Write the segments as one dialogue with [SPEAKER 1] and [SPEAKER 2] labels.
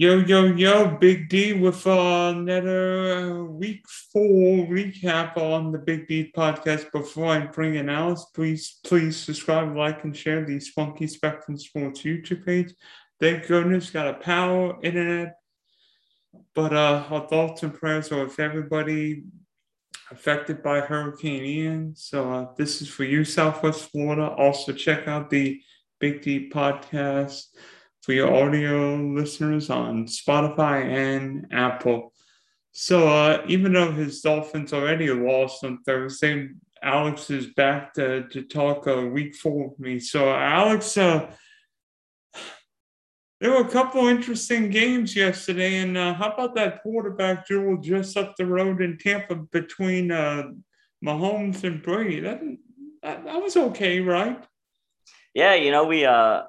[SPEAKER 1] Yo, yo, yo, Big D with another week four recap on the Big D podcast. Before I bring it out, please, please subscribe, like, and share the Spunky Spectrum Sports YouTube page. Thank goodness, got a power internet. But uh, our thoughts and prayers are with everybody affected by Hurricane Ian. So uh, this is for you, Southwest Florida. Also, check out the Big D podcast for your audio listeners on Spotify and Apple. So uh, even though his Dolphins already lost on Thursday, Alex is back to, to talk uh, week four with me. So Alex, uh, there were a couple interesting games yesterday, and uh, how about that quarterback duel just up the road in Tampa between uh, Mahomes and Brady? That, that that was okay, right?
[SPEAKER 2] Yeah, you know we uh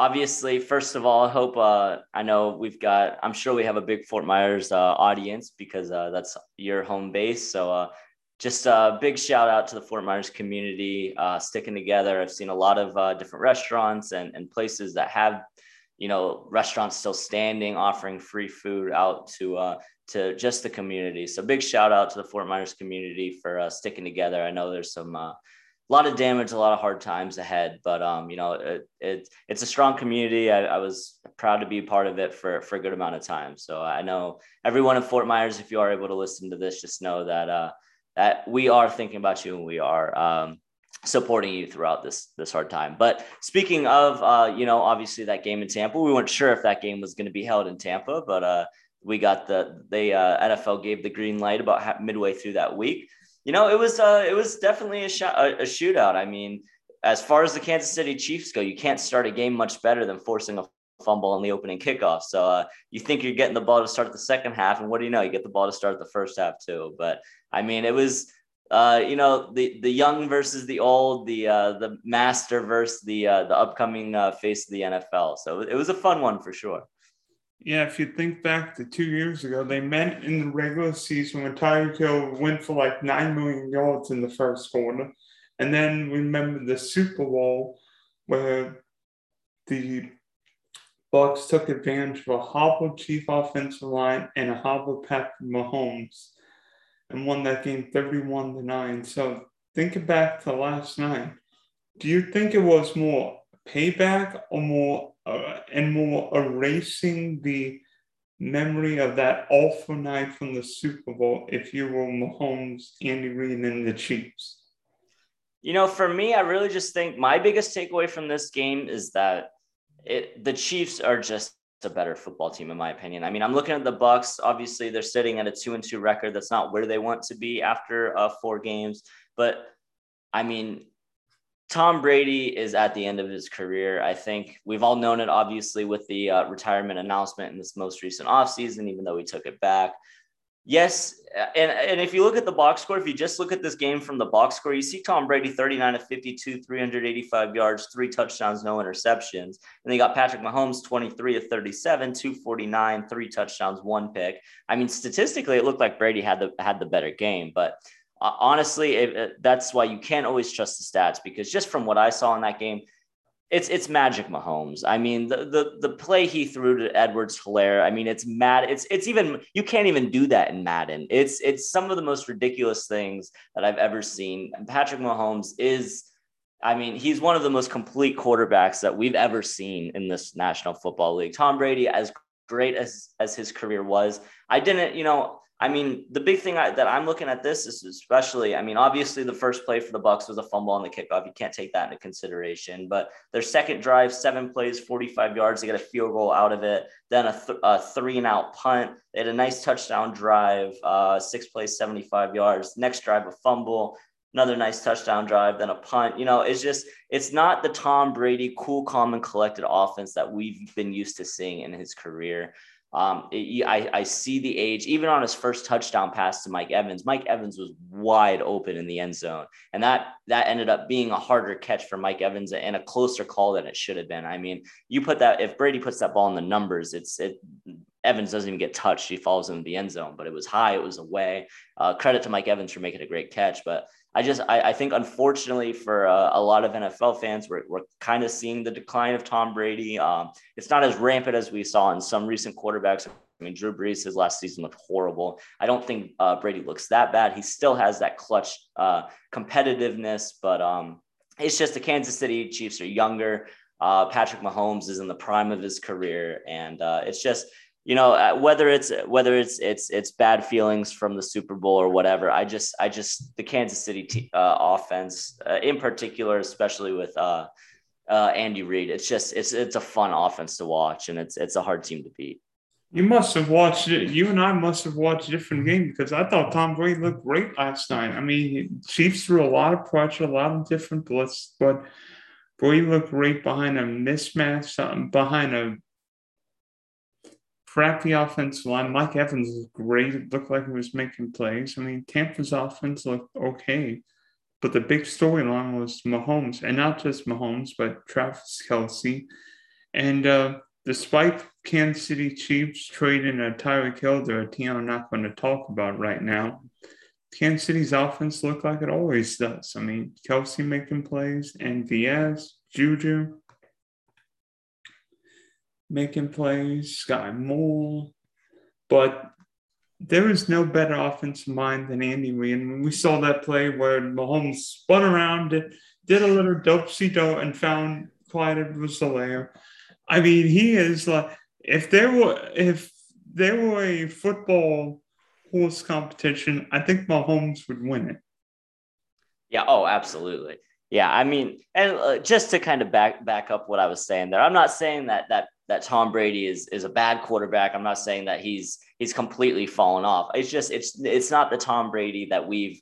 [SPEAKER 2] obviously, first of all, I hope uh, I know we've got. I'm sure we have a big Fort Myers uh, audience because uh, that's your home base. So uh, just a big shout out to the Fort Myers community uh, sticking together. I've seen a lot of uh, different restaurants and, and places that have, you know, restaurants still standing, offering free food out to to just the community. So big shout out to the Fort Myers community for sticking together. I know there's some a lot of damage, a lot of hard times ahead. But um, you know, it, it it's a strong community. I, I, was proud to be part of it for for a good amount of time. So I know everyone in Fort Myers, if you are able to listen to this, just know that uh, that we are thinking about you and we are um, supporting you throughout this this hard time. But speaking of, uh, you know, obviously that game in Tampa, we weren't sure if that game was going to be held in Tampa, but uh, we got the the uh, NFL gave the green light about midway through that week you know, it was uh, it was definitely a, a, a shootout. I mean, as far as the Kansas City Chiefs go, you can't start a game much better than forcing a fumble on the opening kickoff. So uh, you think you're getting the ball to start the second half, and what do you know? You get the ball to start the first half too. But I mean, it was uh, you know the the young versus the old, the uh, the master versus the uh, the upcoming uh, face of the NFL. So it was a fun one for sure.
[SPEAKER 1] Yeah, if you think back to two years ago, they met in the regular season when Tyreek Hill went for like nine million yards in the first quarter. And then remember the Super Bowl where the Bucs took advantage of a hobbled chief offensive line and a hobbled Patrick Mahomes and won that game 31 to 9. So think back to last night. Do you think it was more payback or more uh, and more erasing the memory of that awful night from the Super Bowl if you were Mahomes, Andy Reid, and the Chiefs?
[SPEAKER 2] You know, for me, I really just think my biggest takeaway from this game is that it, the Chiefs are just a better football team in my opinion. I mean, I'm looking at the Bucs. Obviously, they're sitting at a two and two record. That's not where they want to be after uh, four games. But I mean, Tom Brady is at the end of his career. I think we've all known it, obviously, with the uh, retirement announcement in this most recent offseason, even though we took it back. Yes. And, and if you look at the box score, if you just look at this game from the box score, you see Tom Brady 39 of 52, 385 yards, three touchdowns, no interceptions. And they got Patrick Mahomes 23 of 37, 249, three touchdowns, one pick. I mean, statistically, it looked like Brady had the had the better game, but uh, honestly, it, it, that's why you can't always trust the stats because just from what I saw in that game, it's it's magic Mahomes. I mean, the the the play he threw to Edwards Helaire, I mean, it's mad. It's it's even you can't even do that in Madden. It's it's some of the most ridiculous things that I've ever seen. And Patrick Mahomes is I mean, he's one of the most complete quarterbacks that we've ever seen in this National Football League. Tom Brady, as great as as his career was, I didn't, you know, I mean, the big thing I, that I'm looking at this is especially, I mean, obviously the first play for the Bucs was a fumble on the kickoff. You can't take that into consideration. But their second drive, seven plays, 45 yards, they get a field goal out of it. Then a, th- a three and out punt. They had a nice touchdown drive, uh, six plays, 75 yards. Next drive, a fumble. Another nice touchdown drive, then a punt. You know, it's just, it's not the Tom Brady cool, calm, and collected offense that we've been used to seeing in his career. Um, it, I, I see the age, even on his first touchdown pass to Mike Evans. Mike Evans was wide open in the end zone, and that that ended up being a harder catch for Mike Evans and a closer call than it should have been. I mean, you put that if Brady puts that ball in the numbers, it's it Evans doesn't even get touched. He falls in the end zone, but it was high. It was away. Uh, credit to Mike Evans for making a great catch. But I just, I, I think unfortunately for uh, a lot of NFL fans, we're, we're kind of seeing the decline of Tom Brady. Um, it's not as rampant as we saw in some recent quarterbacks. I mean, Drew Brees, his last season looked horrible. I don't think uh, Brady looks that bad. He still has that clutch uh, competitiveness, but um, it's just the Kansas City Chiefs are younger. Uh, Patrick Mahomes is in the prime of his career, and uh, it's just you know uh, whether it's whether it's it's it's bad feelings from the Super Bowl or whatever. I just I just the Kansas City t- uh, offense uh, in particular, especially with uh, uh, Andy Reid, it's just it's it's a fun offense to watch, and it's it's a hard team to beat.
[SPEAKER 1] You must have watched it. You and I must have watched a different game because I thought Tom Brady looked great last night. I mean, Chiefs threw a lot of pressure, a lot of different blitz, but Brady looked great behind a mismatch, behind a crappy offensive line. Mike Evans was great. It looked like he was making plays. I mean, Tampa's offense looked okay, but the big storyline was Mahomes, and not just Mahomes, but Travis Kelce. And uh, despite Kansas City Chiefs trading a Tyreek Hill, they're a team I'm not going to talk about right now. Kansas City's offense looked like it always does. I mean, Kelce making plays, and Diaz, Juju making plays, Sky Moore, but there is no better offensive mind than Andy Reid. And we saw that play where Mahomes spun around, did, a little dope do and found Clyde Edwards-Helaire. I mean, he is like if there were if there were a football horse competition, I think Mahomes would win it.
[SPEAKER 2] Yeah. Oh, absolutely. Yeah. I mean, and uh, just to kind of back back up what I was saying there, I'm not saying that that that Tom Brady is is a bad quarterback. I'm not saying that he's he's completely fallen off. It's just it's it's not the Tom Brady that we've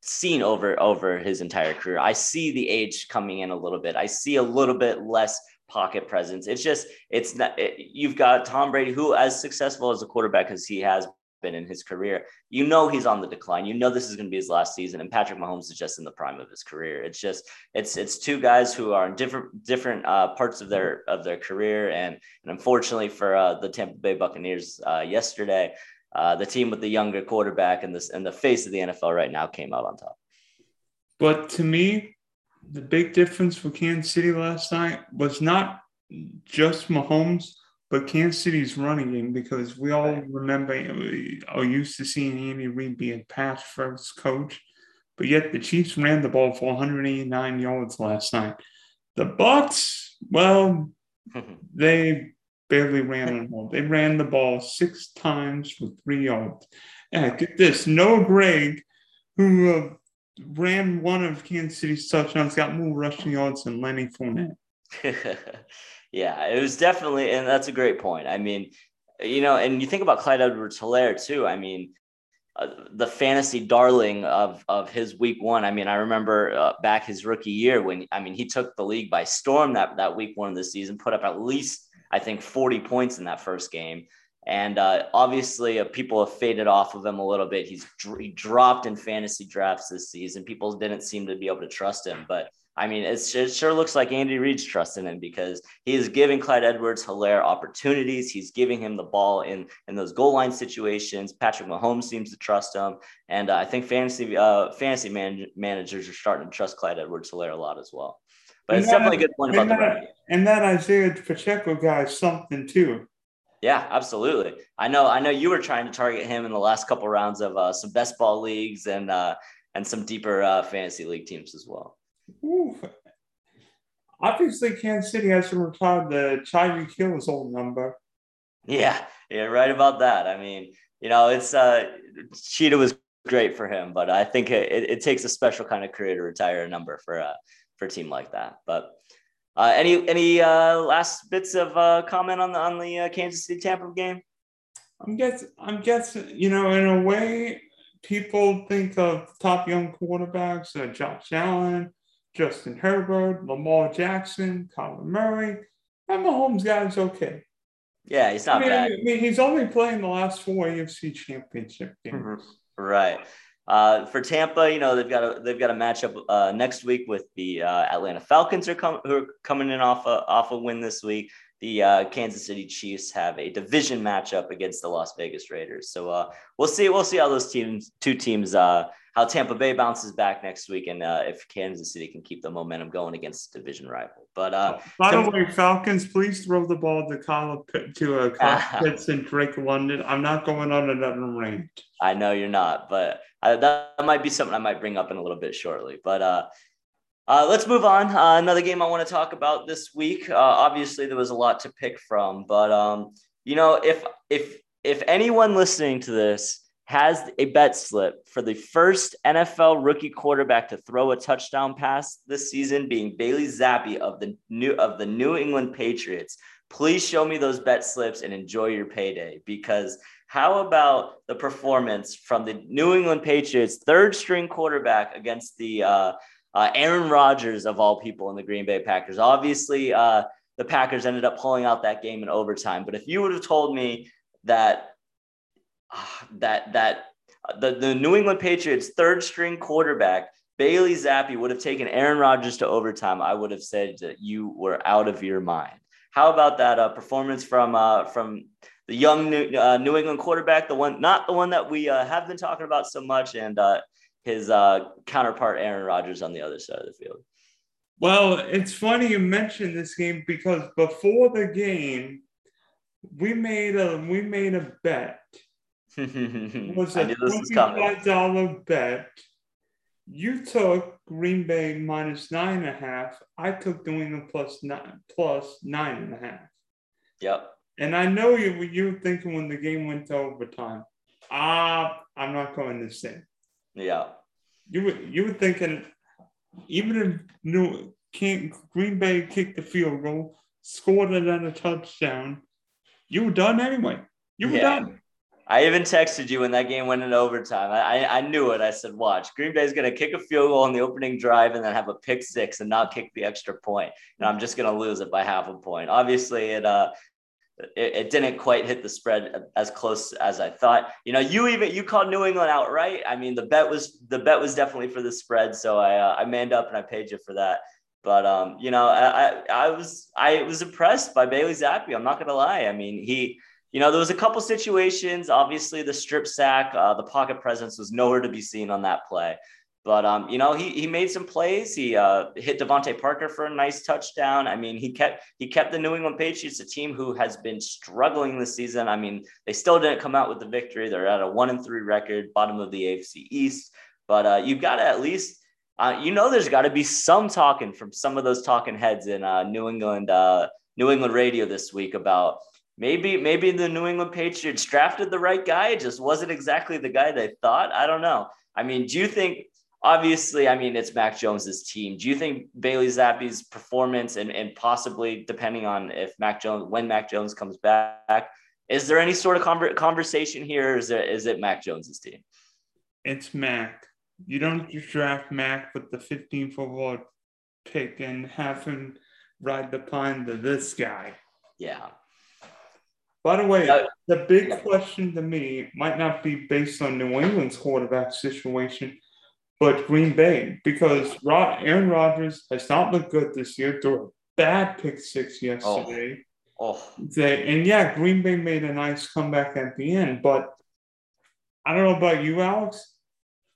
[SPEAKER 2] seen over over his entire career. I see the age coming in a little bit. I see a little bit less pocket presence. It's just it's not it, you've got Tom Brady who as successful as a quarterback as he has been in his career, you know he's on the decline. You know this is going to be his last season, and Patrick Mahomes is just in the prime of his career. It's just it's it's two guys who are in different different uh, parts of their of their career, and and unfortunately for uh, the Tampa Bay Buccaneers uh, yesterday, uh, the team with the younger quarterback and this and the face of the NFL right now came out on top.
[SPEAKER 1] But to me, the big difference for Kansas City last night was not just Mahomes, but Kansas City's running game because we all remember we are used to seeing Andy Reid be a pass first coach, but yet the Chiefs ran the ball for 189 yards last night. The Bucs, well, they barely ran the ball. They ran the ball six times for three yards. And get this, Noah Gray, who uh, ran one of Kansas City's touchdowns, got more rushing yards than Lenny Fournette.
[SPEAKER 2] yeah, it was definitely, and that's a great point. I mean, you know, and you think about Clyde Edwards Helaire too. I mean, uh, the fantasy darling of of his week one. I mean, I remember uh, back his rookie year when I mean he took the league by storm that that week one of the season, put up at least I think 40 points in that first game. And uh, obviously, uh, people have faded off of him a little bit. He's he dropped in fantasy drafts this season. People didn't seem to be able to trust him, but I mean, it sure looks like Andy Reid's trusting him because he is giving Clyde Edwards Helaire opportunities. He's giving him the ball in, in those goal line situations. Patrick Mahomes seems to trust him. And uh, I think fantasy uh, fantasy man- managers are starting to trust Clyde Edwards Helaire a lot as well. But and it's that, definitely a good point about
[SPEAKER 1] that, the And that Isaiah Pacheco guy is something too.
[SPEAKER 2] Yeah, absolutely. I know. I know you were trying to target him in the last couple rounds of uh, some best ball leagues and uh, and some deeper uh, fantasy league teams as well.
[SPEAKER 1] Ooh. Obviously, Kansas City has to retire the Tyreek Hill's old number.
[SPEAKER 2] Yeah, yeah, right about that. I mean, you know, it's uh, Cheetah was great for him, but I think it, it, takes a special kind of career to retire a number for a for a team like that. But uh, any any uh, last bits of uh, comment on the on the uh, Kansas City Tampa game?
[SPEAKER 1] I'm guessing. I'm guessing. You know, in a way, people think of top young quarterbacks: uh, Josh Allen, Justin Herbert, Lamar Jackson, Kyler Murray. And Mahomes guy's okay.
[SPEAKER 2] Yeah, he's not
[SPEAKER 1] I mean,
[SPEAKER 2] bad.
[SPEAKER 1] I mean, he's only playing the last four AFC Championship games.
[SPEAKER 2] Mm-hmm. Right. Uh, for Tampa, you know they've got a they've got a matchup uh, next week with the uh, Atlanta Falcons are com- who are coming in off a off a win this week. the uh, Kansas City Chiefs have a division matchup against the Las Vegas Raiders. So uh, we'll see. We'll see how those teams, two teams, uh, how Tampa Bay bounces back next week, and uh, if Kansas City can keep the momentum going against division rival. But uh,
[SPEAKER 1] by the way, Falcons, please throw the ball to Kyle to uh, Kyle Pitts and Drake London. I'm not going on another rant.
[SPEAKER 2] I know you're not, but I, that might be something I might bring up in a little bit shortly. But uh, uh, let's move on. Uh, another game I want to talk about this week. Uh, obviously, there was a lot to pick from, but um, you know, if if if anyone listening to this has a bet slip for the first NFL rookie quarterback to throw a touchdown pass this season, being Bailey Zappe of the new of the New England Patriots. Please show me those bet slips and enjoy your payday. Because how about the performance from the New England Patriots third string quarterback against the uh, uh, Aaron Rodgers of all people in the Green Bay Packers? Obviously, uh, the Packers ended up pulling out that game in overtime. But if you would have told me that that that the, the New England Patriots third string quarterback Bailey Zappe would have taken Aaron Rodgers to overtime, I would have said that you were out of your mind. How about that uh, performance from uh, from the young New, uh, New, England quarterback, the one not the one that we uh, have been talking about so much, and uh, his uh, counterpart Aaron Rodgers on the other side of the field.
[SPEAKER 1] Well, it's funny you mentioned this game because before the game, we made a we made a bet was a twenty-five dollar bet. You took Green Bay minus nine and a half. I took New England plus nine plus nine and a half.
[SPEAKER 2] Yep.
[SPEAKER 1] And I know you you were thinking when the game went to overtime. Ah, I'm not going to say.
[SPEAKER 2] Yeah.
[SPEAKER 1] You were you were thinking even if New King, Green Bay kicked the field goal, scored it on a touchdown, you were done anyway. You were yeah. done.
[SPEAKER 2] I even texted you when that game went in overtime. I, I, knew it. I said, watch, Green Bay is going to kick a field goal on the opening drive and then have a pick six and not kick the extra point. And I'm just going to lose it by half a point. Obviously, it, uh, it, it, didn't quite hit the spread as close as I thought. You know, you even you called New England outright. I mean, the bet was the bet was definitely for the spread, so I uh, I manned up and I paid you for that. But um, you know, I, I I was I was impressed by Bailey Zappe. I'm not gonna lie. I mean, he you know, there was a couple situations. Obviously, the strip sack, uh, the pocket presence was nowhere to be seen on that play. But um, you know, he he made some plays. He uh, hit DeVante Parker for a nice touchdown. I mean, he kept he kept the New England Patriots, a team who has been struggling this season. I mean, they still didn't come out with the victory. They're at a one and three record, bottom of the AFC East. But uh, you've got to at least, uh, you know, there's got to be some talking from some of those talking heads in uh, New England, uh, New England radio this week about maybe maybe the New England Patriots drafted the right guy, it just wasn't exactly the guy they thought. I don't know. I mean, do you think obviously, I mean, it's Mac Jones's team. Do you think Bailey Zappe's performance and, and possibly depending on if Mac Jones, when Mac Jones comes back, is there any sort of conver- conversation here? Or is, there, is it Mac Jones's team?
[SPEAKER 1] It's Mac. You don't draft Mac with the 15th overall pick and have him ride the pine to this guy.
[SPEAKER 2] Yeah.
[SPEAKER 1] By the way, uh, the big question to me might not be based on New England's quarterback situation, but Green Bay, because Aaron Rodgers has not looked good this year. Threw a bad pick six oh. yesterday. Oh. oh. They, and yeah, Green Bay made a nice comeback at the end, but I don't know about you, Alex.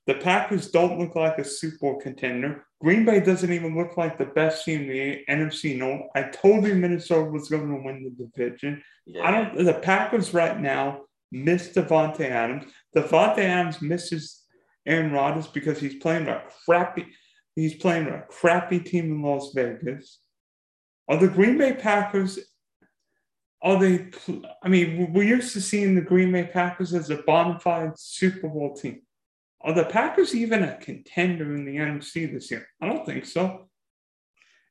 [SPEAKER 1] The Packers don't look like a Super Bowl contender. Green Bay doesn't even look like the best team in the NFC North. I told you Minnesota was going to win the division. Yeah. I don't. The Packers right now miss Davante Adams. Davante Adams misses Aaron Rodgers because he's playing a crappy. He's playing a crappy team in Las Vegas. Are the Green Bay Packers? Are they? I mean, we're used to seeing the Green Bay Packers as a bona fide Super Bowl team. Are the Packers even a contender in the NFC this year? I don't think so.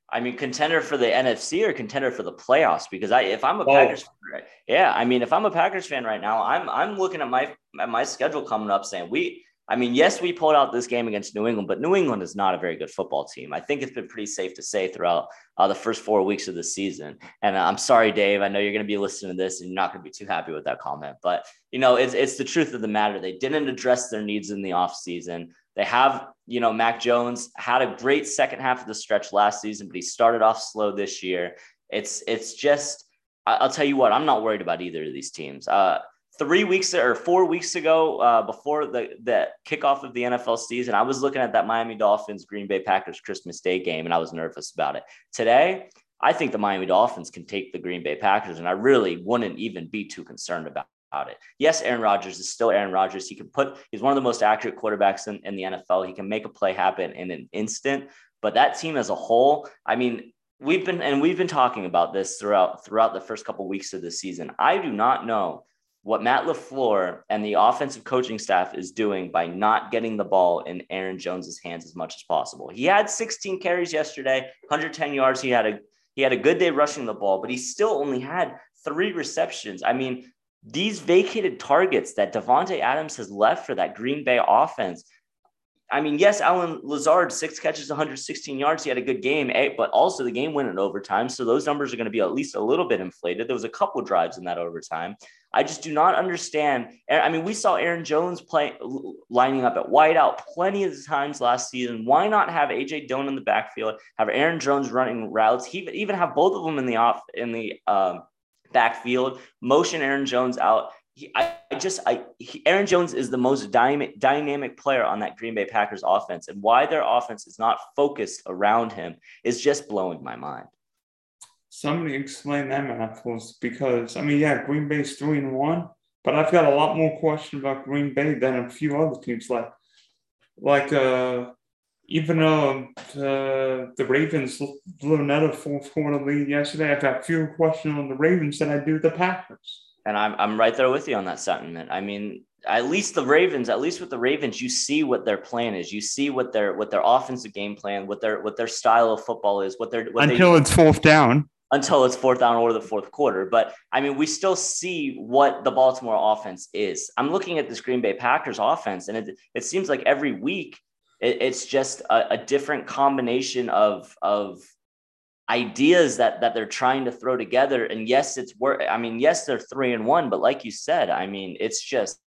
[SPEAKER 2] I mean, contender for the NFC or contender for the playoffs? Because I, if I'm a Packers, fan, yeah, I mean, if I'm a Packers fan right now, I'm I'm looking at my at my schedule coming up, saying we I mean, yes, we pulled out this game against New England, but New England is not a very good football team. I think it's been pretty safe to say throughout uh, the first four weeks of the season. And uh, I'm sorry, Dave. I know you're going to be listening to this and you're not going to be too happy with that comment, but you know, it's it's the truth of the matter. They didn't address their needs in the offseason. They have, you know, Mac Jones had a great second half of the stretch last season, but he started off slow this year. It's it's just I'll tell you what, I'm not worried about either of these teams. Uh, three weeks or four weeks ago, uh, before the, the kickoff of the NFL season, I was looking at that Miami Dolphins Green Bay Packers Christmas Day game and I was nervous about it. Today, I think the Miami Dolphins can take the Green Bay Packers, and I really wouldn't even be too concerned about. It. Yes, Aaron Rodgers is still Aaron Rodgers. He can put, he's one of the most accurate quarterbacks in, in the NFL. He can make a play happen in an instant. But that team as a whole, I mean, we've been and we've been talking about this throughout throughout the first couple of weeks of the season. I do not know what Matt LaFleur and the offensive coaching staff is doing by not getting the ball in Aaron Jones's hands as much as possible. He had 16 carries yesterday, 110 yards. He had a he had a good day rushing the ball, but he still only had three receptions. I mean, these vacated targets that Davante Adams has left for that Green Bay offense I mean, yes, Allen Lazard, six catches, 116 yards. He had a good game, eh, but also the game went in overtime. So those numbers are going to be at least a little bit inflated. There was a couple drives in that overtime. I just do not understand. I mean, we saw Aaron Jones play lining up at wideout plenty of times last season. Why not have AJ Dillon in the backfield, have Aaron Jones running routes, he, even have both of them in the off in the um, backfield, motion Aaron Jones out he, I, I just, I, he, Aaron Jones is the most dynamic, dynamic player on that Green Bay Packers offense, and why their offense is not focused around him is just blowing my mind.
[SPEAKER 1] Somebody explain that math because I mean, yeah, Green Bay's three and one, but I've got a lot more questions about Green Bay than a few other teams, like, like, uh, even though uh, the Ravens blew another fourth quarter lead yesterday, I've got fewer questions on the Ravens than I do the Packers.
[SPEAKER 2] And I'm I'm right there with you on that sentiment. I mean, at least the Ravens, at least with the Ravens, you see what their plan is. You see what their what their offensive game plan, what their what their style of football is, what their what
[SPEAKER 1] until
[SPEAKER 2] they,
[SPEAKER 1] it's fourth down.
[SPEAKER 2] Until it's fourth down or the fourth quarter. But I mean, we still see what the Baltimore offense is. I'm looking at this Green Bay Packers offense, and it it seems like every week it, it's just a, a different combination of of ideas that that they're trying to throw together and yes it's work i mean yes they're three and one but like you said i mean it's just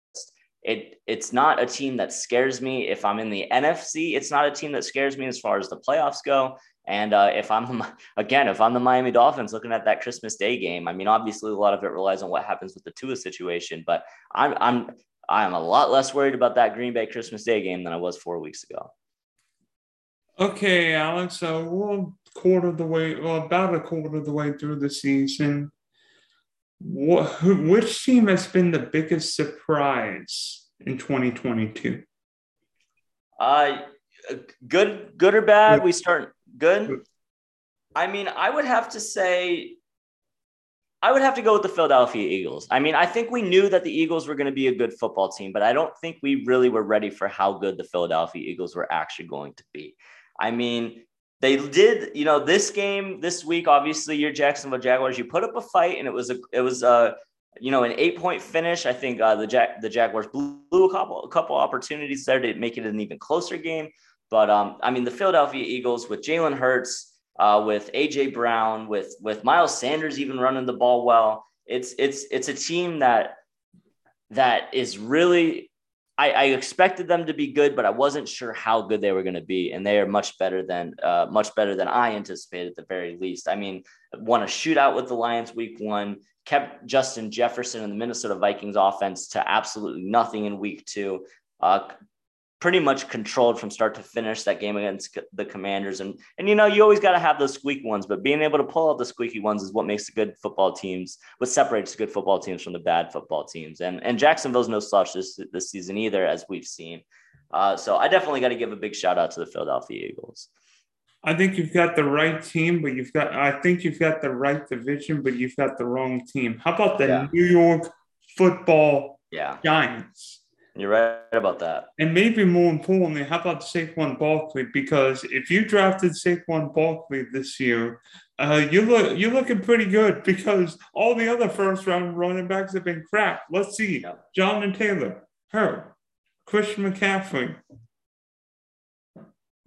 [SPEAKER 2] it it's not a team that scares me. If i'm in the nfc it's not a team that scares me as far as the playoffs go. And uh, if i'm again if i'm the miami dolphins looking at that christmas day game i mean obviously a lot of it relies on what happens with the tua situation but i'm i'm i'm a lot less worried about that green bay christmas day game than i was four weeks ago.
[SPEAKER 1] Okay alex so we'll quarter of the way, well, about a quarter of the way through the season, what, which team has been the biggest surprise in 2022?
[SPEAKER 2] Uh, good, good or bad? We start good. I mean, I would have to say, I would have to go with the Philadelphia Eagles. I mean, I think we knew that the Eagles were going to be a good football team, but I don't think we really were ready for how good the Philadelphia Eagles were actually going to be. I mean, they did, you know, this game this week. Obviously, your Jacksonville Jaguars. You put up a fight, and it was a, it was a, you know, an eight point finish. I think uh, the Jack the Jaguars blew a couple a couple opportunities there to make it an even closer game. But um, I mean, the Philadelphia Eagles with Jalen Hurts, uh, with AJ Brown, with with Miles Sanders even running the ball well. It's it's it's a team that that is really I, I, expected them to be good, but I wasn't sure how good they were going to be, and they are much better than uh, much better than I anticipated at the very least. I mean, won a shootout with the Lions week one, kept Justin Jefferson and the Minnesota Vikings offense to absolutely nothing in week two. Uh, pretty much controlled from start to finish that game against the Commanders. And and you know, you always got to have those squeaky ones, but being able to pull out the squeaky ones is what makes the good football teams, what separates the good football teams from the bad football teams. And and Jacksonville's no slouch this this season either, as we've seen. Uh, so I definitely got to give a big shout out to the Philadelphia Eagles.
[SPEAKER 1] I think you've got the right team, but you've got I think you've got the right division, but you've got the wrong team. How about the yeah. New York football
[SPEAKER 2] yeah.
[SPEAKER 1] giants?
[SPEAKER 2] You're right about that.
[SPEAKER 1] And maybe more importantly, how about Saquon Barkley? Because if you drafted Saquon Barkley this year, uh, you look you're looking pretty good because all the other first round running backs have been crap. Let's see. Yep. and Taylor, her, Christian McCaffrey,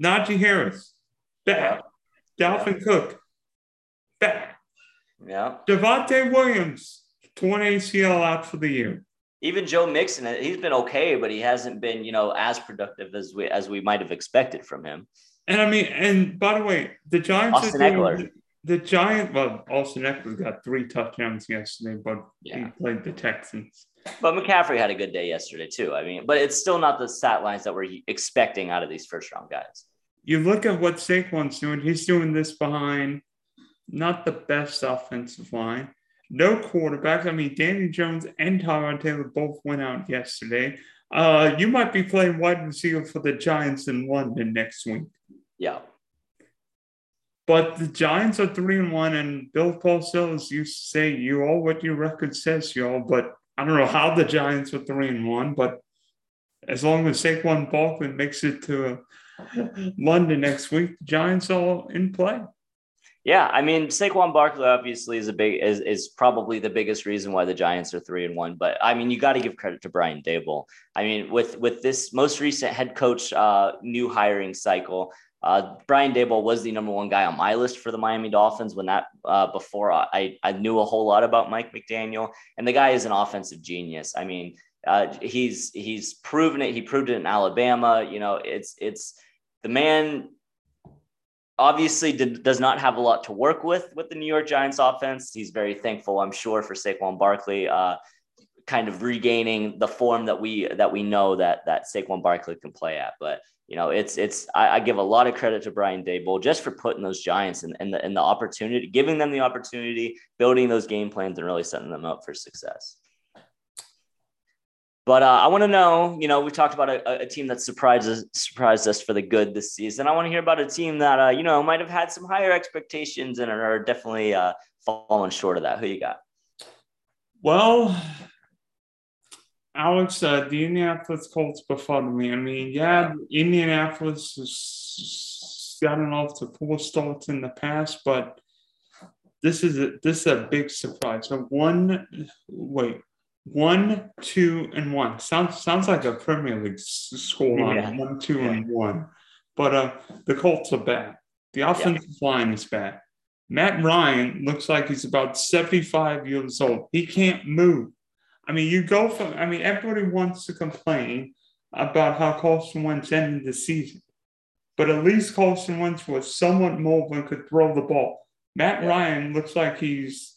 [SPEAKER 1] Najee Harris, bad. Yep. Dalvin yep. Cook, bad.
[SPEAKER 2] Yeah.
[SPEAKER 1] Javonte Williams, torn ACL out for the year
[SPEAKER 2] even Joe Mixon, uh, he's been okay, but he hasn't been, you know, as productive as we as we might have expected from him.
[SPEAKER 1] And I mean, and by the way, the Giants
[SPEAKER 2] Austin Ekeler.
[SPEAKER 1] the Giant, well, Austin Ekeler got three touchdowns yesterday, but
[SPEAKER 2] Yeah.
[SPEAKER 1] he played the Texans.
[SPEAKER 2] But McCaffrey had a good day yesterday too. I mean, but it's still not the stat lines that we're expecting out of these first round guys.
[SPEAKER 1] You look at what Saquon's doing, he's doing this behind not the best offensive line. No quarterback. I mean, Danny Jones and Tyrod Taylor both went out yesterday. Uh, you might be playing wide receiver for the Giants in London next week.
[SPEAKER 2] Yeah.
[SPEAKER 1] But the Giants are three and one, and Bill Parcells used to say, "You all what your record says, y'all." But I don't know how the Giants are three and one, but as long as Saquon Barkley makes it to uh, London next week, the Giants are in play.
[SPEAKER 2] Yeah, I mean Saquon Barkley obviously is a big is is probably the biggest reason why the Giants are three and one. But I mean, you got to give credit to Brian Daboll. I mean, with with this most recent head coach uh, new hiring cycle, uh, Brian Daboll was the number one guy on my list for the Miami Dolphins when that uh, before I I knew a whole lot about Mike McDaniel, and the guy is an offensive genius. I mean, uh, he's he's proven it. He proved it in Alabama. You know, it's it's the man obviously did, does not have a lot to work with with the New York Giants offense. He's very thankful, I'm sure, for Saquon Barkley uh, kind of regaining the form that we that we know that that Saquon Barkley can play at. But you know, it's it's I, I give a lot of credit to Brian Daboll just for putting those Giants in, in the in the opportunity, giving them the opportunity, building those game plans, and really setting them up for success. But uh, I want to know, you know, we talked about a, a, team that surprised us, surprised us for the good this season. I want to hear about a team that, uh, you know, might have had some higher expectations and are definitely uh, falling short of that. Who you got?
[SPEAKER 1] Well, Alex, uh, the Indianapolis Colts befuddled me. I mean, yeah, Indianapolis has gotten off to poor starts in the past, but this is a, this is a big surprise. So one, wait, one, two, and one. Sounds sounds like a Premier League score line. Yeah. One, two, yeah. and one. But uh, the Colts are bad. The offensive yeah. line is bad. Matt Ryan looks like he's about 75 years old. He can't move. I mean, you go from, I mean, everybody wants to complain about how Carson Wentz ended the season. But at least Carson Wentz was somewhat mobile and could throw the ball. Matt Ryan looks like he's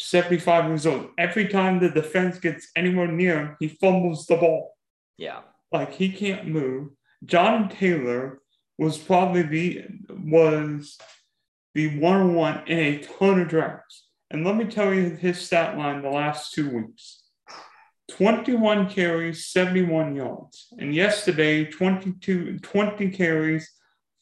[SPEAKER 1] 75 years old. Every time the defense gets anywhere near him, he fumbles the ball.
[SPEAKER 2] Yeah.
[SPEAKER 1] Like he can't move. John Taylor was probably the was the one one in a ton of drafts. And let me tell you his stat line the last two weeks. 21 carries, 71 yards. And yesterday, 22, 20 carries,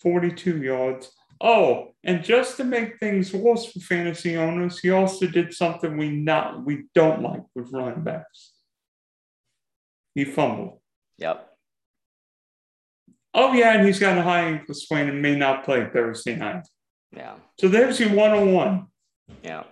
[SPEAKER 1] 42 yards. Oh, and just to make things worse for fantasy owners, he also did something we not we don't like with running backs. He fumbled.
[SPEAKER 2] Yep.
[SPEAKER 1] Oh yeah, and he's got a high ankle sprain and may not play Thursday night.
[SPEAKER 2] Yeah.
[SPEAKER 1] So there's your one on one.
[SPEAKER 2] Yeah.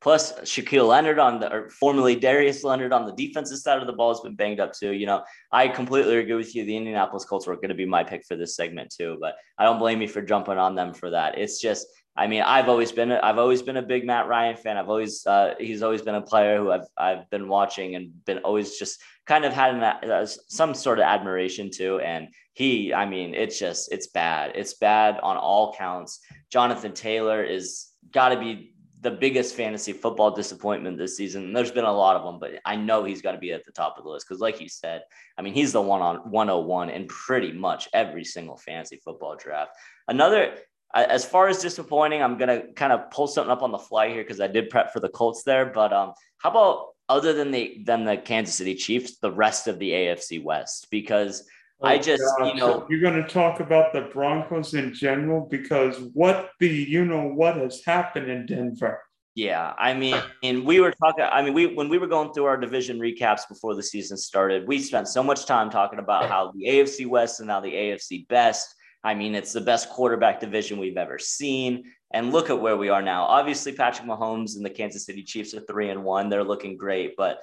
[SPEAKER 2] Plus, Shaquille Leonard on the, or formerly Darius Leonard on the defensive side of the ball has been banged up too. You know, I completely agree with you. The Indianapolis Colts were going to be my pick for this segment too, but I don't blame you for jumping on them for that. It's just, I mean, I've always been, I've always been a big Matt Ryan fan. I've always, uh, he's always been a player who I've, I've been watching and been always just kind of had an, uh, some sort of admiration to. And he, I mean, it's just, it's bad. It's bad on all counts. Jonathan Taylor is got to be the biggest fantasy football disappointment this season. There's been a lot of them, but I know he's got to be at the top of the list because, like you said, I mean, he's the one on 101 in pretty much every single fantasy football draft. Another, as far as disappointing, I'm gonna kind of pull something up on the fly here because I did prep for the Colts there. But um, how about other than the than the Kansas City Chiefs, the rest of the AFC West? Because Oh, I just, God. you know,
[SPEAKER 1] you're going to talk about the Broncos in general because what the you know what has happened in Denver.
[SPEAKER 2] Yeah, I mean, and we were talking. I mean, we when we were going through our division recaps before the season started, we spent so much time talking about how the AFC West and now the AFC best. I mean, it's the best quarterback division we've ever seen. And look at where we are now. Obviously, Patrick Mahomes and the Kansas City Chiefs are three and one. They're looking great, but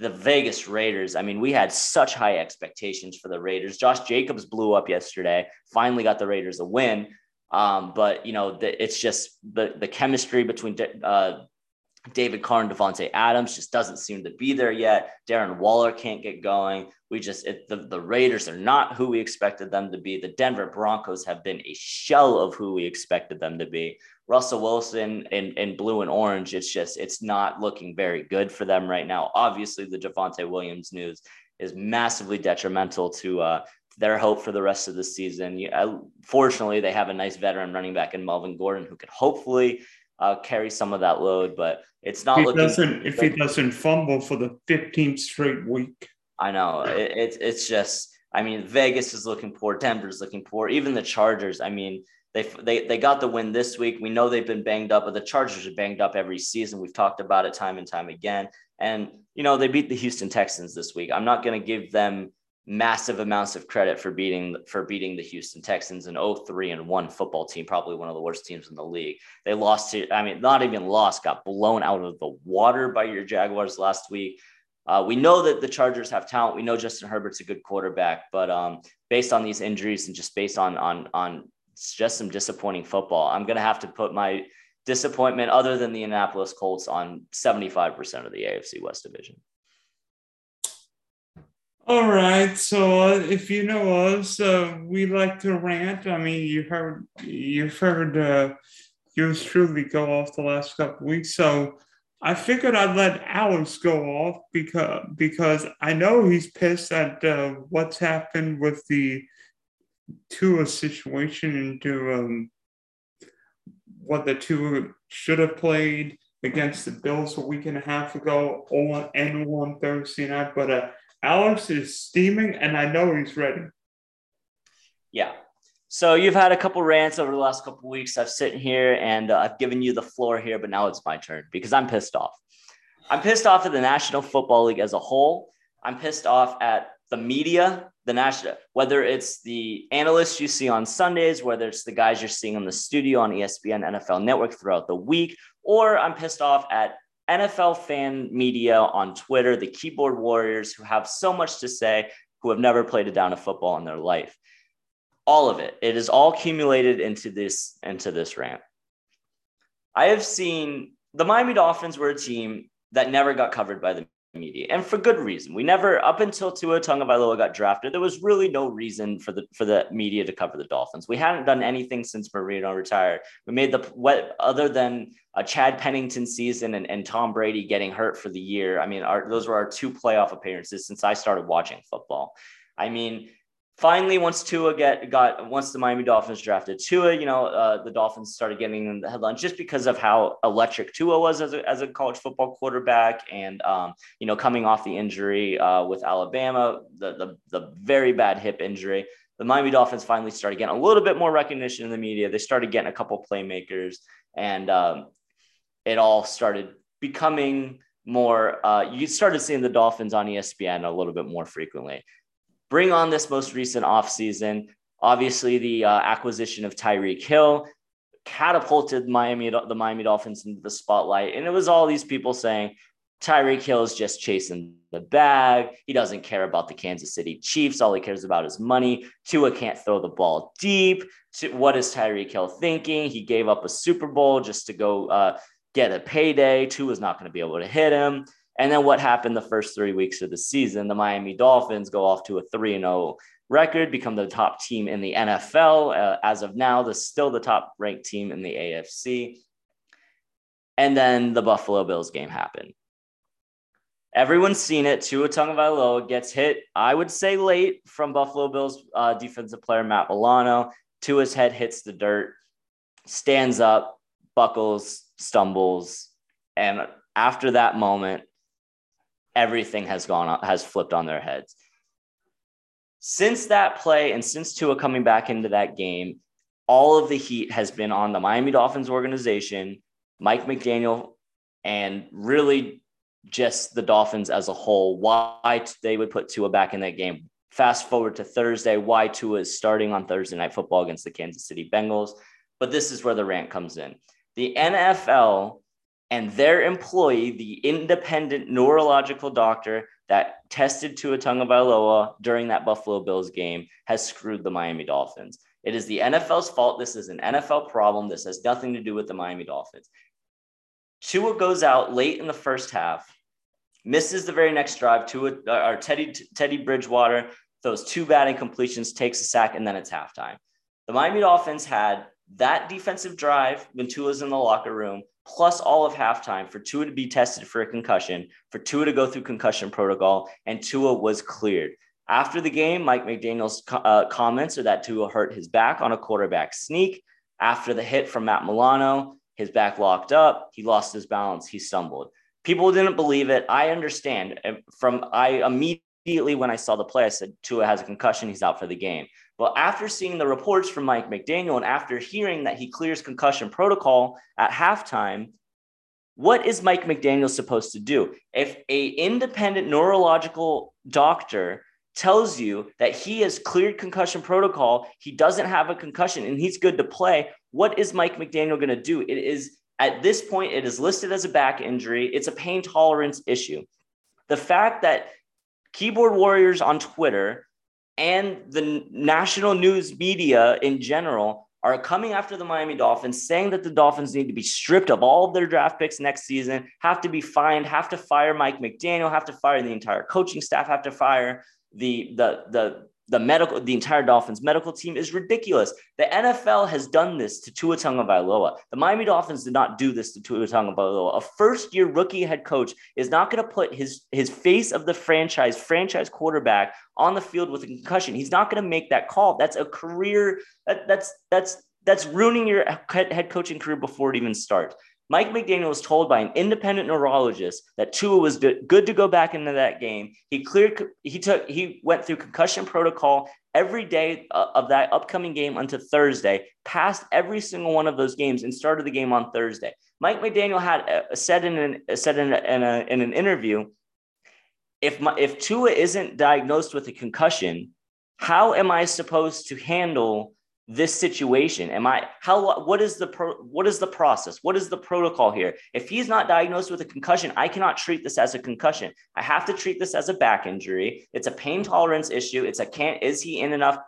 [SPEAKER 2] the Vegas Raiders. I mean, we had such high expectations for the Raiders. Josh Jacobs blew up yesterday, finally got the Raiders a win. Um, but you know, the, it's just the the chemistry between uh, David Carr and Davante Adams just doesn't seem to be there yet. Darren Waller can't get going. We just it, the, the Raiders are not who we expected them to be. The Denver Broncos have been a shell of who we expected them to be. Russell Wilson in, in blue and orange, it's just it's not looking very good for them right now. Obviously, the Javonte Williams news is massively detrimental to uh, their hope for the rest of the season. Yeah, fortunately, they have a nice veteran running back in Melvin Gordon who could hopefully uh, carry some of that load, but it's not
[SPEAKER 1] he
[SPEAKER 2] looking.
[SPEAKER 1] Doesn't, if he doesn't fumble for the 15th straight week.
[SPEAKER 2] I know it, it, it's just. I mean, Vegas is looking poor. Denver's looking poor. Even the Chargers. I mean, they they they got the win this week. We know they've been banged up, but the Chargers are banged up every season. We've talked about it time and time again. And you know, they beat the Houston Texans this week. I'm not going to give them massive amounts of credit for beating for beating the Houston Texans, an 0-3 and 1 football team, probably one of the worst teams in the league. They lost to, I mean, not even lost, got blown out of the water by your Jaguars last week. Uh, we know that the Chargers have talent. We know Justin Herbert's a good quarterback, but um, based on these injuries and just based on on on just some disappointing football, I'm gonna have to put my disappointment, other than the Indianapolis Colts, on 75% of the AFC West division.
[SPEAKER 1] All right. So uh, if you know us, uh, we like to rant. I mean, you heard you've heard uh, yours truly go off the last couple weeks. So I figured I'd let Alex go off because because I know he's pissed at uh, what's happened with the Tua situation into um, what the two should have played against the Bills a week and a half ago on and on Thursday night, but. Uh, Alex is steaming, and I know he's ready.
[SPEAKER 2] Yeah. So you've had a couple rants over the last couple weeks. I've sitting here and uh, I've given you the floor here, but now it's my turn because I'm pissed off. I'm pissed off at the National Football League as a whole. I'm pissed off at the media, the national, whether it's the analysts you see on Sundays, whether it's the guys you're seeing in the studio on ESPN, NFL Network throughout the week, or I'm pissed off at NFL fan media on Twitter, the keyboard warriors who have so much to say, who have never played a down of football in their life. All of it. It is all accumulated into this into this rant. I have seen the Miami Dolphins were a team that never got covered by the media, and for good reason. We never, up until Tua Tagovailoa got drafted, there was really no reason for the for the media to cover the Dolphins. We hadn't done anything since Marino retired. We made the what other than a Chad Pennington season and, and Tom Brady getting hurt for the year. I mean, our, those were our two playoff appearances since I started watching football. I mean, finally, once Tua get got once the Miami Dolphins drafted Tua, you know, uh, the Dolphins started getting in the headlines just because of how electric Tua was as a, as a college football quarterback, and um, you know, coming off the injury uh, with Alabama, the, the the very bad hip injury. The Miami Dolphins finally started getting a little bit more recognition in the media. They started getting a couple playmakers, and um, it all started becoming more. Uh, you started seeing the Dolphins on ESPN a little bit more frequently bring on this most recent offseason. Obviously, the uh, acquisition of Tyreek Hill catapulted Miami, the Miami Dolphins into the spotlight. And it was all these people saying, Tyreek Hill is just chasing the bag. He doesn't care about the Kansas City Chiefs. All he cares about is money. Tua can't throw the ball deep. What is Tyreek Hill thinking? He gave up a Super Bowl just to go uh, get a payday. Tua's not going to be able to hit him. And then what happened the first three weeks of the season? The Miami Dolphins go off to a 3 0 record, become the top team in the NFL. Uh, as of now, they're still the top ranked team in the AFC. And then the Buffalo Bills game happened. Everyone's seen it. Tua Tagovailoa gets hit, I would say late from Buffalo Bills uh, defensive player Matt Milano. Tua's head hits the dirt, stands up, buckles, stumbles, and after that moment, everything has gone has flipped on their heads. Since that play and since Tua coming back into that game, all of the heat has been on the Miami Dolphins organization, Mike McDaniel, and really just the Dolphins as a whole. Why they would put Tua back in that game. Fast forward to Thursday, why Tua is starting on Thursday Night Football against the Kansas City Bengals. But this is where the rant comes in. The NFL and their employee, the independent neurological doctor that tested Tua Tagovailoa during that Buffalo Bills game, has screwed the Miami Dolphins. It is the NFL's fault. This is an NFL problem. This has nothing to do with the Miami Dolphins. Tua goes out late in the first half, misses the very next drive. Tua uh, or Teddy Teddy Bridgewater throws two batting completions, takes a sack, and then it's halftime. The Miami Dolphins had that defensive drive when Tua's in the locker room, plus all of halftime for Tua to be tested for a concussion, for Tua to go through concussion protocol, and Tua was cleared. After the game, Mike McDaniel's uh, comments are that Tua hurt his back on a quarterback sneak. After the hit from Matt Milano, his back locked up. He lost his balance. He stumbled. People didn't believe it. I understand. From I immediately when I saw the play, I said Tua has a concussion. He's out for the game. But after seeing the reports from Mike McDaniel and after hearing that he clears concussion protocol at halftime, what is Mike McDaniel supposed to do? If a independent neurological doctor tells you that he has cleared concussion protocol, he doesn't have a concussion and he's good to play, what is Mike McDaniel going to do? It is at this point it is listed as a back injury. It's a pain tolerance issue. The fact that keyboard warriors on Twitter and the national news media in general are coming after the Miami Dolphins, saying that the Dolphins need to be stripped of all of their draft picks next season, have to be fined, have to fire Mike McDaniel, have to fire the entire coaching staff, have to fire the the the the medical, the entire Dolphins medical team is ridiculous. The NFL has done this to Tua Tagovailoa. The Miami Dolphins did not do this to Tua Tagovailoa. A first-year rookie head coach is not going to put his his face of the franchise, franchise quarterback, on the field with a concussion. He's not going to make that call. That's a career. That, that's that's that's ruining your head coaching career before it even starts. Mike McDaniel was told by an independent neurologist that Tua was good to go back into that game. He cleared, he took, he went through concussion protocol every day uh, of that upcoming game until Thursday, passed every single one of those games, and started the game on Thursday. Mike McDaniel had uh, said in an said in, a, in, a, in an interview, if my, if Tua isn't diagnosed with a concussion, how am I supposed to handle this situation? Am i how what is the pro, what is the process? What is the protocol here? If he's not diagnosed with a concussion i cannot treat this as a concussion. I have to treat this as a back injury. It's a pain tolerance issue. It's a can't is he in enough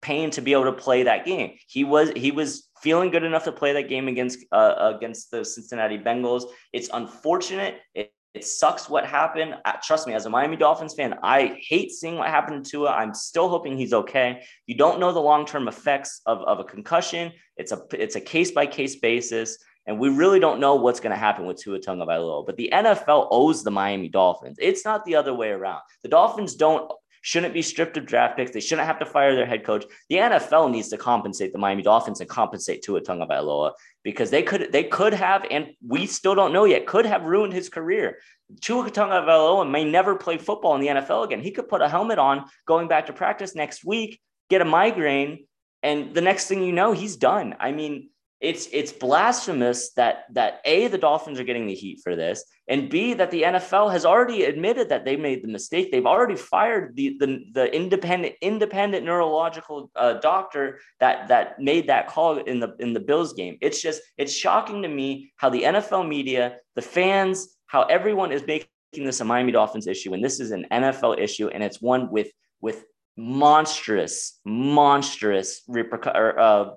[SPEAKER 2] pain to be able to play that game? He was he was feeling good enough to play that game against uh, against the cincinnati bengals. It's unfortunate. It, it sucks what happened. Trust me, as a Miami Dolphins fan, I hate seeing what happened to Tua. I'm still hoping he's okay. You don't know the long term effects of, of a concussion. It's a it's a case by case basis, and we really don't know what's going to happen with Tua Tagovailoa. But the NFL owes the Miami Dolphins. It's not the other way around. The Dolphins don't shouldn't be stripped of draft picks. They shouldn't have to fire their head coach. The NFL needs to compensate the Miami Dolphins and compensate Tua Tagovailoa because they could they could have and we still don't know yet could have ruined his career. Tua Tagovailoa may never play football in the NFL again. He could put a helmet on going back to practice next week, get a migraine, and the next thing you know, he's done. I mean, it's it's blasphemous that that a the Dolphins are getting the heat for this, and b that the NFL has already admitted that they made the mistake. They've already fired the the, the independent independent neurological uh, doctor that that made that call in the in the Bills game. It's just it's shocking to me how the NFL media, the fans, how everyone is making this a Miami Dolphins issue, and this is an NFL issue, and it's one with with monstrous, monstrous repercussions. Uh,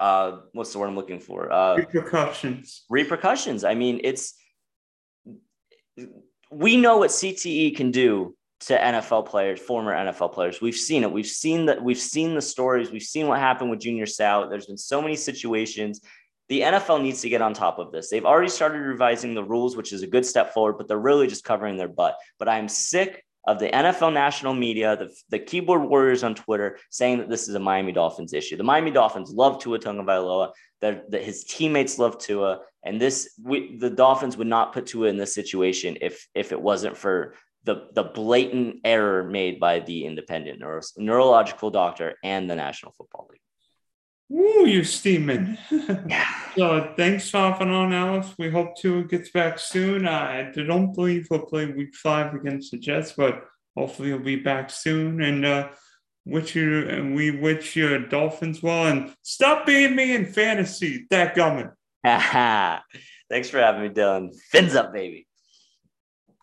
[SPEAKER 2] uh, what's the word I'm looking for? Uh,
[SPEAKER 1] repercussions.
[SPEAKER 2] Repercussions. I mean, it's we know what CTE can do to NFL players, former NFL players. We've seen it. We've seen that. We've seen the stories. We've seen what happened with Junior Seau. There's been so many situations. The NFL needs to get on top of this. They've already started revising the rules, which is a good step forward, but they're really just covering their butt. But I'm sick of the NFL national media, the, the keyboard warriors on Twitter saying that this is a Miami Dolphins issue. The Miami Dolphins love Tua Tagovailoa. That, that his teammates love Tua, and this we, the Dolphins would not put Tua in this situation if if it wasn't for the the blatant error made by the independent neuro, neurological doctor and the National Football League.
[SPEAKER 1] Ooh, you're steaming. Yeah. so thanks for hopping on, Alex. We hope Tua gets back soon. I don't believe he'll play week five against the Jets, but hopefully he'll be back soon. And uh, wish you and we wish your Dolphins well. And stop being me in fantasy. That gumming.
[SPEAKER 2] Thanks for having me, Dylan. Fins up, baby.